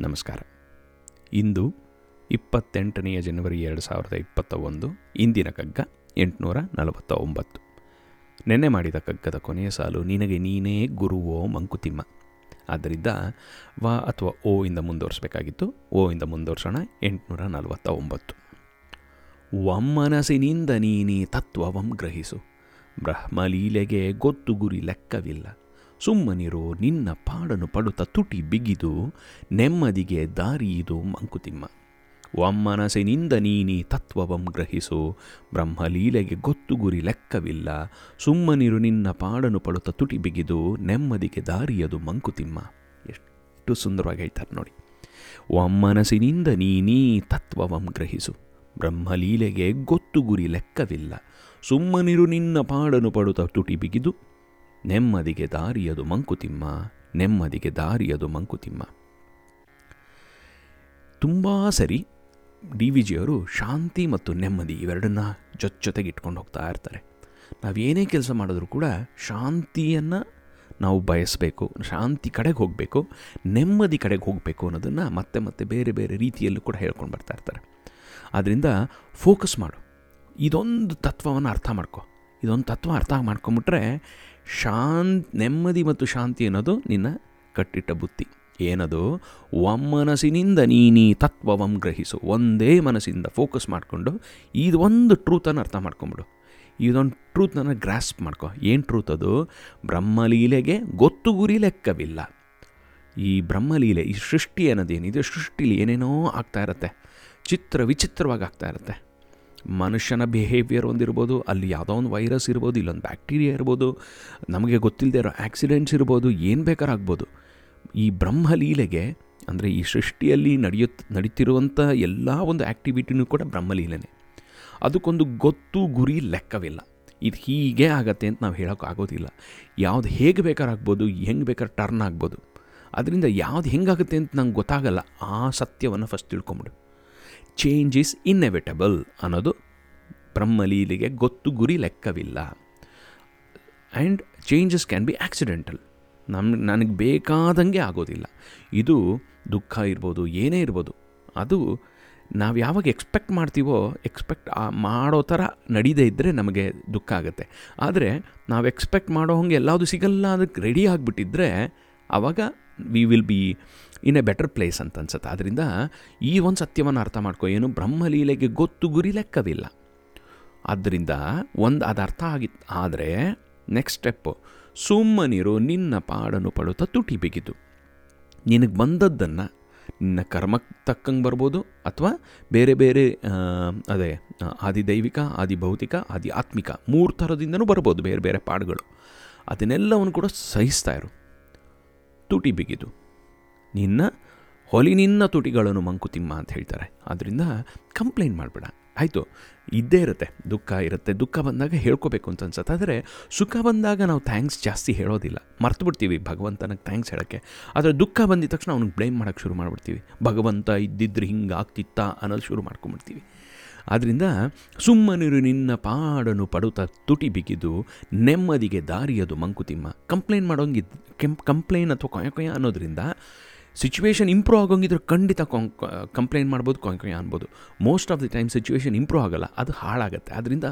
ನಮಸ್ಕಾರ. ಇಂದು ಇಪ್ಪತ್ತೆಂಟನೆಯ ಜನವರಿ ಎರಡು ಸಾವಿರದ ಇಪ್ಪತ್ತ ಒಂದು ಇಂದಿನ ಕಗ್ಗ ಎಂಟುನೂರ ನಲವತ್ತ ಒಂಬತ್ತು ನೆನ್ನೆ ಮಾಡಿದ ಕಗ್ಗದ ಕೊನೆಯ ಸಾಲು ನಿನಗೆ ನೀನೇ ಗುರುವೋ ಮಂಕುತಿಮ್ಮ. ಆದ್ದರಿಂದ ವ ಅಥವಾ ಓ ಇಂದ ಮುಂದುವರಿಸಬೇಕಾಗಿತ್ತು. ಓ ಇಂದ ಮುಂದುವರ್ಸೋಣ, ಎಂಟುನೂರ ನಲವತ್ತ ಒಂಬತ್ತು ವಮ್ಮನಸಿನಿಂದ ನೀನಿ ತತ್ವವಂ ಗ್ರಹಿಸು. ಬ್ರಹ್ಮಲೀಲೆಗೆ ಗೊತ್ತು ಗುರಿ ಲೆಕ್ಕವಿಲ್ಲ. ಸುಮ್ಮನಿರೋ, ನಿನ್ನ ಪಾಡನು ಪಡುತ್ತ ತುಟಿ ಬಿಗಿದು ನೆಮ್ಮದಿಗೆ ದಾರಿಯಿದು ಮಂಕುತಿಮ್ಮ. ಒಮ್ಮನಸಿನಿಂದ ನೀನಿ ತತ್ವವಂ ಗ್ರಹಿಸು, ಬ್ರಹ್ಮಲೀಲೆಗೆ ಗೊತ್ತು ಗುರಿ ಲೆಕ್ಕವಿಲ್ಲ. ಸುಮ್ಮನಿರು, ನಿನ್ನ ಪಾಡನು ಪಡುತ್ತ ತುಟಿ ಬಿಗಿದು ನೆಮ್ಮದಿಗೆ ದಾರಿಯದು ಮಂಕುತಿಮ್ಮ. ಎಷ್ಟು ಸುಂದರವಾಗಿ ಹೇಳ್ತಾರೆ ನೋಡಿ. ಒಮ್ಮನಸಿನಿಂದ ನೀನೀ ತತ್ವವಂ ಗ್ರಹಿಸು, ಬ್ರಹ್ಮಲೀಲೆಗೆ ಗೊತ್ತು ಗುರಿ ಲೆಕ್ಕವಿಲ್ಲ. ಸುಮ್ಮನಿರು, ನಿನ್ನ ಪಾಡನು ಪಡುತ್ತ ತುಟಿ ಬಿಗಿದು ನೆಮ್ಮದಿಗೆ ದಾರಿಯದು ಮಂಕುತಿಮ್ಮ, ನೆಮ್ಮದಿಗೆ ದಾರಿಯದು ಮಂಕುತಿಮ್ಮ. ತುಂಬ ಸರಿ ಡಿ ವಿ ಜಿಯವರು ಶಾಂತಿ ಮತ್ತು ನೆಮ್ಮದಿ ಇವೆರಡನ್ನ ಜೊತೆ ಜೊತೆಗೆ ಇಟ್ಕೊಂಡು ಹೋಗ್ತಾ ಇರ್ತಾರೆ. ನಾವೇನೇ ಕೆಲಸ ಮಾಡಿದ್ರೂ ಕೂಡ ಶಾಂತಿಯನ್ನು ನಾವು ಬಯಸಬೇಕು, ಶಾಂತಿ ಕಡೆಗೆ ಹೋಗಬೇಕು, ನೆಮ್ಮದಿ ಕಡೆಗೆ ಹೋಗಬೇಕು ಅನ್ನೋದನ್ನು ಮತ್ತೆ ಮತ್ತೆ ಬೇರೆ ಬೇರೆ ರೀತಿಯಲ್ಲೂ ಕೂಡ ಹೇಳ್ಕೊಂಡು ಬರ್ತಾ ಇರ್ತಾರೆ. ಆದ್ದರಿಂದ ಫೋಕಸ್ ಮಾಡು. ಇದೊಂದು ತತ್ವವನ್ನು ಅರ್ಥ ಮಾಡ್ಕೊ. ಇದೊಂದು ತತ್ವ ಅರ್ಥ ಮಾಡ್ಕೊಂಬಿಟ್ರೆ ಶಾಂತ್, ನೆಮ್ಮದಿ ಮತ್ತು ಶಾಂತಿ ಅನ್ನೋದು ನಿನ್ನ ಕಟ್ಟಿಟ್ಟ ಬುತ್ತಿ ಏನದು? ಒಮ್ಮನಸಿನಿಂದ ನೀನೀ ತತ್ವವಂ ಗ್ರಹಿಸು. ಒಂದೇ ಮನಸ್ಸಿಂದ ಫೋಕಸ್ ಮಾಡಿಕೊಂಡು ಇದು ಒಂದು ಟ್ರೂತನ್ನು ಅರ್ಥ ಮಾಡ್ಕೊಂಬಿಡು. ಇದೊಂದು ಟ್ರೂತನ್ನು ಗ್ರಾಸ್ಪ್ ಮಾಡ್ಕೊ. ಏನು ಟ್ರೂತ್ ಅದು? ಬ್ರಹ್ಮಲೀಲೆಗೆ ಗೊತ್ತು ಗುರಿ ಲೆಕ್ಕವಿಲ್ಲ. ಈ ಬ್ರಹ್ಮಲೀಲೆ, ಈ ಸೃಷ್ಟಿ ಅನ್ನೋದೇನಿದೆ ಸೃಷ್ಟಿಲಿ ಏನೇನೋ ಆಗ್ತಾ ಇರುತ್ತೆ. ಚಿತ್ರ ವಿಚಿತ್ರವಾಗಿ ಆಗ್ತಾ ಇರುತ್ತೆ. ಮನುಷ್ಯನ ಬಿಹೇವಿಯರ್ ಒಂದಿರ್ಬೋದು, ಅಲ್ಲಿ ಯಾವುದೋ ಒಂದು ವೈರಸ್ ಇರ್ಬೋದು, ಇಲ್ಲೊಂದು ಬ್ಯಾಕ್ಟೀರಿಯಾ ಇರ್ಬೋದು, ನಮಗೆ ಗೊತ್ತಿಲ್ಲದೆ ಇರೋ ಆಕ್ಸಿಡೆಂಟ್ಸ್ ಇರ್ಬೋದು, ಏನು ಬೇಕಾರಾಗ್ಬೋದು ಈ ಬ್ರಹ್ಮಲೀಲೆಗೆ ಅಂದರೆ ಈ ಸೃಷ್ಟಿಯಲ್ಲಿ ನಡೆಯುತ್ತ ನಡೀತಿರುವಂಥ ಎಲ್ಲ ಒಂದು ಆ್ಯಕ್ಟಿವಿಟಿನೂ ಕೂಡ ಬ್ರಹ್ಮಲೀಲೆನೇ ಅದಕ್ಕೊಂದು ಗೊತ್ತು ಗುರಿ ಲೆಕ್ಕವಿಲ್ಲ. ಇದು ಹೀಗೆ ಆಗತ್ತೆ ಅಂತ ನಾವು ಹೇಳೋಕ್ಕಾಗೋದಿಲ್ಲ ಯಾವ್ದು ಹೇಗೆ ಬೇಕಾರಾಗ್ಬೋದು ಹೆಂಗೆ ಬೇಕಾದ್ರೆ ಟರ್ನ್ ಆಗ್ಬೋದು. ಅದರಿಂದ ಯಾವ್ದು ಹೆಂಗಾಗುತ್ತೆ ಅಂತ ನಂಗೆ ಗೊತ್ತಾಗಲ್ಲ. ಆ ಸತ್ಯವನ್ನು ಫಸ್ಟ್ ತಿಳ್ಕೊಂಬಿಡು. ಚೇಂಜ್ ಈಸ್ ಇನ್ಎವಿಟಬಲ್ ಅನ್ನೋದು ಬ್ರಹ್ಮಲೀಲಿಗೆ ಗೊತ್ತು ಗುರಿ ಲೆಕ್ಕವಿಲ್ಲ. And changes can be accidental ನಮ್ಮ ನನಗೆ ಬೇಕಾದಂಗೆ ಆಗೋದಿಲ್ಲ. ಇದು ದುಃಖ ಇರ್ಬೋದು, ಏನೇ ಇರ್ಬೋದು, ಅದು ನಾವು ಯಾವಾಗ ಎಕ್ಸ್ಪೆಕ್ಟ್ ಮಾಡ್ತೀವೋ ಎಕ್ಸ್ಪೆಕ್ಟ್ ಮಾಡೋ ಥರ ನಡೀದೇ ಇದ್ದರೆ ನಮಗೆ ದುಃಖ ಆಗುತ್ತೆ. ಆದರೆ ನಾವು ಎಕ್ಸ್ಪೆಕ್ಟ್ ಮಾಡೋ ಹಂಗೆ ಎಲ್ಲದು ಸಿಗಲ್ಲ ಅದಕ್ಕೆ ರೆಡಿ ಆಗಿಬಿಟ್ಟಿದ್ರೆ ಆವಾಗ we will be in a better place ಅಂತ ಅನ್ಸುತ್ತೆ. ಆದ್ದರಿಂದ ಈ ಒಂದು ಸತ್ಯವನ್ನು ಅರ್ಥ ಮಾಡ್ಕೋ. ಏನು ಬ್ರಹ್ಮಲೀಲೆಗೆ ಗೊತ್ತು ಗುರಿ ಲೆಕ್ಕವಿಲ್ಲ. ಆದ್ದರಿಂದ ಒಂದು ಅದು ಅರ್ಥ ಆಗಿ, ಆದರೆ ನೆಕ್ಸ್ಟ್ ಸ್ಟೆಪ್ಪು ಸುಮ್ಮನಿರು, ನಿನ್ನ ಪಾಡನ್ನು ಪಡುತ್ತಾ ತುಟಿ ಬಿಗಿದು. ನಿನಗೆ ಬಂದದ್ದನ್ನು ನಿನ್ನ ಕರ್ಮಕ್ಕೆ ತಕ್ಕಂಗೆ ಬರ್ಬೋದು, ಅಥವಾ ಬೇರೆ ಬೇರೆ ಅದೇ ಆದಿದೈವಿಕ ಆದಿಭೌತಿಕ ಆದಿ ಆತ್ಮಿಕ ಮೂರು ಥರದಿಂದನೂ ಬರ್ಬೋದು ಬೇರೆ ಬೇರೆ ಪಾಡುಗಳು. ಅದನ್ನೆಲ್ಲವನ್ನು ಕೂಡ ಸಹಿಸ್ತಾ ಇರು. ತುಟಿ ಬಿಗಿದು. ನಿನ್ನ ಹೊಲಿ ನಿನ್ನ ತುಟಿಗಳನ್ನು ಮಂಕುತಿಮ್ಮ ಅಂತ ಹೇಳ್ತಾರೆ. ಆದ್ದರಿಂದ ಕಂಪ್ಲೇಂಟ್ ಮಾಡಬೇಡ. ಆಯಿತು, ಇದ್ದೇ ಇರುತ್ತೆ. ದುಃಖ ಇರುತ್ತೆ. ದುಃಖ ಬಂದಾಗ ಹೇಳ್ಕೋಬೇಕು ಅಂತ ಅನ್ಸುತ್ತೆ. ಆದರೆ ಸುಖ ಬಂದಾಗ ನಾವು ಥ್ಯಾಂಕ್ಸ್ ಜಾಸ್ತಿ ಹೇಳೋದಿಲ್ಲ. ಮರ್ತು ಬಿಡ್ತೀವಿ ಭಗವಂತನಿಗೆ ಥ್ಯಾಂಕ್ಸ್ ಹೇಳೋಕ್ಕೆ. ಆದರೆ ದುಃಖ ಬಂದಿದ ತಕ್ಷಣ ಅವ್ನಿಗೆ ಬ್ಲೇಮ್ ಮಾಡೋಕ್ಕೆ ಶುರು ಮಾಡಿಬಿಡ್ತೀವಿ. ಭಗವಂತ ಇದ್ದಿದ್ರೆ ಹಿಂಗೆ ಆಗ್ತಿತ್ತಾ ಅನ್ನೋದು ಶುರು ಮಾಡ್ಕೊಂಬಿಡ್ತೀವಿ. ಆದ್ದರಿಂದ ಸುಮ್ಮನಿರು ನಿನ್ನ ಪಾಡನು ಪಡುತ್ತ ತುಟಿ ಬಿಗಿದು ನೆಮ್ಮದಿಗೆ ದಾರಿಯದು ಮಂಕುತಿಮ್ಮ. ಕಂಪ್ಲೇಂಟ್ ಮಾಡೋಂಗಿದ್ದು ಕೆಂಪ್ ಕಂಪ್ಲೇನ್ ಅಥವಾ ಕೊಯ ಕೊಯ ಅನ್ನೋದ್ರಿಂದ ಸಿಚುವೇಶನ್ ಇಂಪ್ರೂವ್ ಆಗೋಂಗಿದ್ರೆ ಖಂಡಿತ ಕಂಪ್ಲೇಂಟ್ ಮಾಡ್ಬೋದು ಕೊಯ ಅನ್ಬೋದು. Most of the time situation improve ಆಗೋಲ್ಲ, ಅದು ಹಾಳಾಗುತ್ತೆ. ಆದ್ದರಿಂದ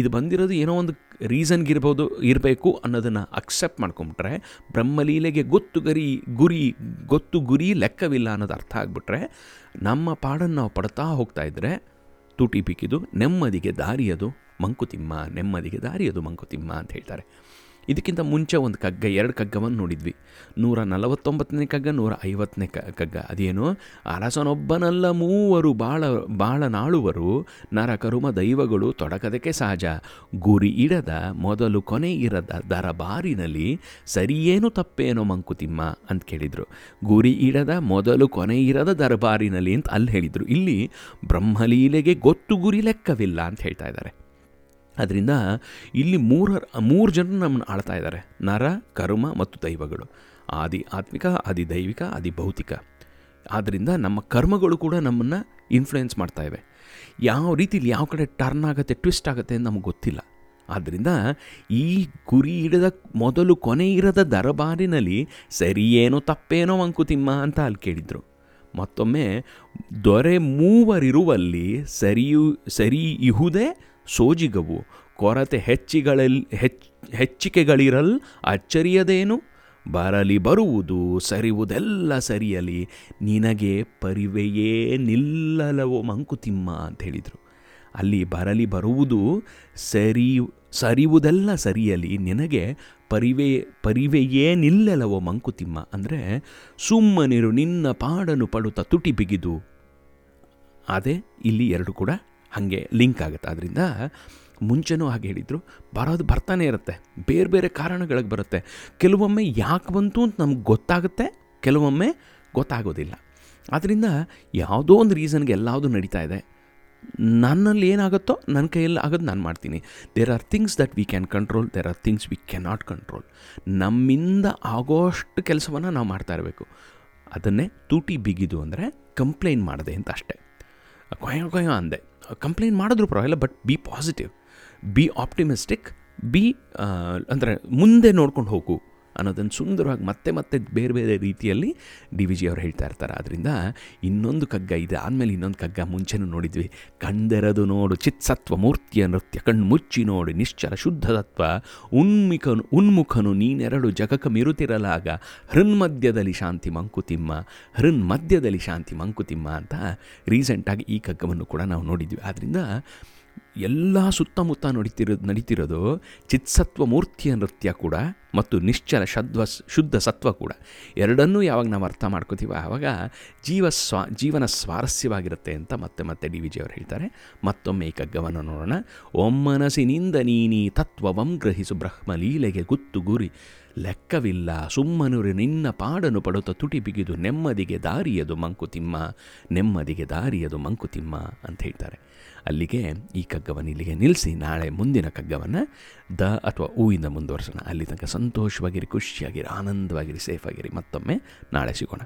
ಇದು ಬಂದಿರೋದು ಏನೋ ಒಂದು ರೀಸನ್ಗಿರ್ಬೋದು, ಇರಬೇಕು ಅನ್ನೋದನ್ನು ಅಕ್ಸೆಪ್ಟ್ ಮಾಡ್ಕೊಂಬಿಟ್ರೆ, ಬ್ರಹ್ಮಲೀಲೆಗೆ ಗೊತ್ತು ಗರಿ, ಗುರಿ, ಗೊತ್ತು ಗುರಿ ಲೆಕ್ಕವಿಲ್ಲ ಅನ್ನೋದು ಅರ್ಥ ಆಗಿಬಿಟ್ರೆ, ನಮ್ಮ ಪಾಡನ್ನು ನಾವು ಪಡ್ತಾ ಹೋಗ್ತಾ ಇದ್ದರೆ ತುಟಿ ಬಿಕ್ಕಿದು ನೆಮ್ಮದಿಗೆ ದಾರಿಯದು ಮಂಕುತಿಮ್ಮ, ನೆಮ್ಮದಿಗೆ ದಾರಿಯದು ಮಂಕುತಿಮ್ಮ ಅಂತ ಹೇಳ್ತಾರೆ. ಇದಕ್ಕಿಂತ ಮುಂಚೆ ಒಂದು ಕಗ್ಗ, ಎರಡು ಕಗ್ಗವನ್ನು ನೋಡಿದ್ವಿ. ನೂರ ನಲವತ್ತೊಂಬತ್ತನೇ ಕಗ್ಗ, ನೂರ ಐವತ್ತನೇ ಕಗ್ಗ. ಅದೇನು? ಅರಸನೊಬ್ಬನಲ್ಲ ಮೂವರು ಬಾಳ ಬಾಳನಾಳುವರು ನರಕರುಮ ದೈವಗಳು ತೊಡಕದಕ್ಕೆ ಸಹಜ. ಗುರಿ ಇಡದ ಮೊದಲು ಕೊನೆ ಇರದ ದರಬಾರಿನಲ್ಲಿ ಸರಿಯೇನು ತಪ್ಪೇನೋ ಮಂಕುತಿಮ್ಮ ಅಂತ ಕೇಳಿದರು. ಗುರಿ ಇಡದ ಮೊದಲು ಕೊನೆ ಇರದ ದರಬಾರಿನಲ್ಲಿ ಅಂತ ಅಲ್ಲಿ ಹೇಳಿದರು. ಇಲ್ಲಿ ಬ್ರಹ್ಮಲೀಲೆಗೆ ಗೊತ್ತು ಗುರಿ ಲೆಕ್ಕವಿಲ್ಲ ಅಂತ ಹೇಳ್ತಾ ಇದ್ದಾರೆ. ಅದರಿಂದ ಇಲ್ಲಿ ಮೂರ, ಮೂರು ಜನ ನಮ್ಮನ್ನು ಆಳ್ತಾ ಇದ್ದಾರೆ. ನರ, ಕರ್ಮ ಮತ್ತು ದೈವಗಳು. ಆದಿ ಆತ್ಮಿಕ, ಆದಿ ದೈವಿಕ, ಆದಿ ಭೌತಿಕ. ಆದ್ದರಿಂದ ನಮ್ಮ ಕರ್ಮಗಳು ಕೂಡ ನಮ್ಮನ್ನು ಇನ್ಫ್ಲುಯೆನ್ಸ್ ಮಾಡ್ತಾ ಇವೆ. ಯಾವ ರೀತಿಲಿ ಯಾವ ಕಡೆ ಟರ್ನ್ ಆಗುತ್ತೆ ಟ್ವಿಸ್ಟ್ ಆಗುತ್ತೆ ಅಂತ ನಮಗೆ ಗೊತ್ತಿಲ್ಲ. ಆದ್ದರಿಂದ ಈ ಗುರಿ ಹಿಡಿದ ಮೊದಲು ಕೊನೆ ಇರದ ದರಬಾರಿನಲ್ಲಿ ಸರಿಯೇನೋ ತಪ್ಪೇನೋ ಅಂಕುತಿಮ್ಮ ಅಂತ ಅಲ್ಲಿ ಕೇಳಿದರು. ಮತ್ತೊಮ್ಮೆ ದೊರೆ ಮೂವರಿರುವಲ್ಲಿ ಸರಿಯು, ಸರಿ ಇಹುದೇ ಸೋಜಿಗವು ಕೊರತೆ ಹೆಚ್ಚಿಗಳಲ್ಲಿ ಹೆಚ್ಚ್ ಹೆಚ್ಚಿಕೆಗಳಿರಲ್ ಅಚ್ಚರಿಯದೇನು? ಬರಲಿ ಬರುವುದು ಸರಿವುದೆಲ್ಲ ಸರಿಯಲಿ, ನಿನಗೆ ಪರಿವೆಯೇ ನಿಲ್ಲಲವೋ ಮಂಕುತಿಮ್ಮ ಅಂತ ಹೇಳಿದರು ಅಲ್ಲಿ ಬರಲಿ ಬರುವುದು ಸರಿ, ಸರಿವುದೆಲ್ಲ ಸರಿಯಲಿ, ನಿನಗೆ ಪರಿವೆ, ಪರಿವೆಯೇ ನಿಲ್ಲಲವೋ ಮಂಕುತಿಮ್ಮ ಅಂದರೆ ಸುಮ್ಮನಿರು ನಿನ್ನ ಪಾಡನು ಪಡುತ್ತ ತುಟಿ ಬಿಗಿದು. ಅದೇ ಇಲ್ಲಿ ಎರಡು ಕೂಡ ಹಾಗೆ ಲಿಂಕ್ ಆಗುತ್ತೆ. ಅದರಿಂದ ಮುಂಚೆನೂ ಹಾಗೆ ಹೇಳಿದರು, ಬರೋದು ಬರ್ತಾನೆ ಇರುತ್ತೆ, ಬೇರೆ ಬೇರೆ ಕಾರಣಗಳಿಗೆ ಬರುತ್ತೆ. ಕೆಲವೊಮ್ಮೆ ಯಾಕೆ ಬಂತು ಅಂತ ನಮ್ಗೆ ಗೊತ್ತಾಗುತ್ತೆ, ಕೆಲವೊಮ್ಮೆ ಗೊತ್ತಾಗೋದಿಲ್ಲ. ಆದ್ದರಿಂದ ಯಾವುದೋ ಒಂದು ರೀಸನ್ಗೆ ಎಲ್ಲಾವುದು ನಡೀತಾ ಇದೆ. ನನ್ನಲ್ಲಿ ಏನಾಗುತ್ತೋ ನನ್ನ ಕೈಯಲ್ಲಿ ಆಗೋದು ನಾನು ಮಾಡ್ತೀನಿ. There are things that we can control there are things we can not control ನಮ್ಮಿಂದ ಆಗೋಷ್ಟು ಕೆಲಸವನ್ನು ನಾವು ಮಾಡ್ತಾ ಇರಬೇಕು. ಅದನ್ನೇ ತೂಟಿ ಬಿಗಿದು ಅಂದರೆ ಕಂಪ್ಲೇಂಟ್ ಮಾಡಿದೆ ಅಂತ ಅಷ್ಟೇ. ಕೊಯ್ಯೋ ಕೊಯ್ಯೋ ಅಂದೆ. ಕಂಪ್ಲೇಂಟ್ ಮಾಡಿದ್ರು ಪರವಾಗಿಲ್ಲ but be positive be optimistic be ಅಂದರೆ ಮುಂದೆ ನೋಡ್ಕೊಂಡು ಹೋಗು. ಅನ್ನೋದನ್ನು ಸುಂದರವಾಗಿ ಮತ್ತೆ ಮತ್ತೆ ಬೇರೆ ಬೇರೆ ರೀತಿಯಲ್ಲಿ ಡಿ ವಿ ಜಿ ಅವರು ಹೇಳ್ತಾ ಇರ್ತಾರೆ. ಅದರಿಂದ ಇನ್ನೊಂದು ಕಗ್ಗ ಇದೆ. ಆದಮೇಲೆ ಇನ್ನೊಂದು ಕಗ್ಗ ಮುಂಚೆನೂ ನೋಡಿದ್ವಿ. ಕಂಡೆರದು ನೋಡು, ಚಿತ್ಸತ್ವ, ಮೂರ್ತಿಯ ನೃತ್ಯ ಕಣ್ಣು ಮುಚ್ಚಿ ನೋಡಿ, ನಿಶ್ಚಲ ಶುದ್ಧ ತತ್ವ ಉನ್ಮಿಕನು, ಉನ್ಮುಖನು ನೀನೆರಡು ಜಗಕ ಮಿರುತಿರಲಾಗ ಹೃನ್ಮಧ್ಯದಲ್ಲಿ ಶಾಂತಿ ಮಂಕುತಿಮ್ಮ, ಹೃನ್ ಮಧ್ಯದಲ್ಲಿ ಶಾಂತಿ ಮಂಕುತಿಮ್ಮ ಅಂತ ರೀಸೆಂಟಾಗಿ ಈ ಕಗ್ಗವನ್ನು ಕೂಡ ನಾವು ನೋಡಿದ್ವಿ. ಆದ್ದರಿಂದ ಎಲ್ಲ ಸುತ್ತಮುತ್ತ ನಡೀತಿರೋದು ನಡೀತಿರೋದು ಚಿತ್ಸತ್ವ ಮೂರ್ತಿಯ ನೃತ್ಯ ಕೂಡ ಮತ್ತು ನಿಶ್ಚಲ ಶದ್ವ ಶುದ್ಧ ಸತ್ವ ಕೂಡ. ಎರಡನ್ನೂ ಯಾವಾಗ ನಾವು ಅರ್ಥ ಮಾಡ್ಕೋತೀವೋ ಆವಾಗ ಜೀವ ಸ್ವಾ, ಜೀವನ ಸ್ವಾರಸ್ಯವಾಗಿರುತ್ತೆ ಅಂತ ಮತ್ತೆ ಮತ್ತೆ ಡಿ ವಿ ಜಿ ಅವರು ಹೇಳ್ತಾರೆ. ಮತ್ತೊಮ್ಮೆ ಈ ಕಗ್ಗವನ್ನು ನೋಡೋಣ. ಒಮ್ಮನಸಿನಿಂದ ನೀನಿ ತತ್ವವಂ ಗ್ರಹಿಸು ಬ್ರಹ್ಮಲೀಲೆಗೆ ಗುತ್ತು ಗುರಿ. ಲೆಕ್ಕವಿಲ್ಲ ಸುಮ್ಮನುರಿ ನಿನ್ನ ಪಾಡನು ಪಡುತ್ತ ತುಟಿ ಬಿಗಿದು ನೆಮ್ಮದಿಗೆ ದಾರಿಯದು ಮಂಕುತಿಮ್ಮ. ನೆಮ್ಮದಿಗೆ ದಾರಿಯದು ಮಂಕುತಿಮ್ಮ ಅಂತ ಹೇಳ್ತಾರೆ. ಅಲ್ಲಿಗೆ ಈ ಕಗ್ಗವನ್ನು ಇಲ್ಲಿಗೆ ನಿಲ್ಲಿಸಿ ನಾಳೆ ಮುಂದಿನ ಕಗ್ಗವನ್ನು ದ ಅಥವಾ ಹೂವಿಂದ ಮುಂದುವರ್ಸೋಣ. ಅಲ್ಲಿ ತನಕ ಸಂತೋಷವಾಗಿರಿ, ಖುಷಿಯಾಗಿರಿ, ಆನಂದವಾಗಿರಿ, ಸೇಫಾಗಿರಿ. ಮತ್ತೊಮ್ಮೆ ನಾಳೆ ಸಿಗೋಣ.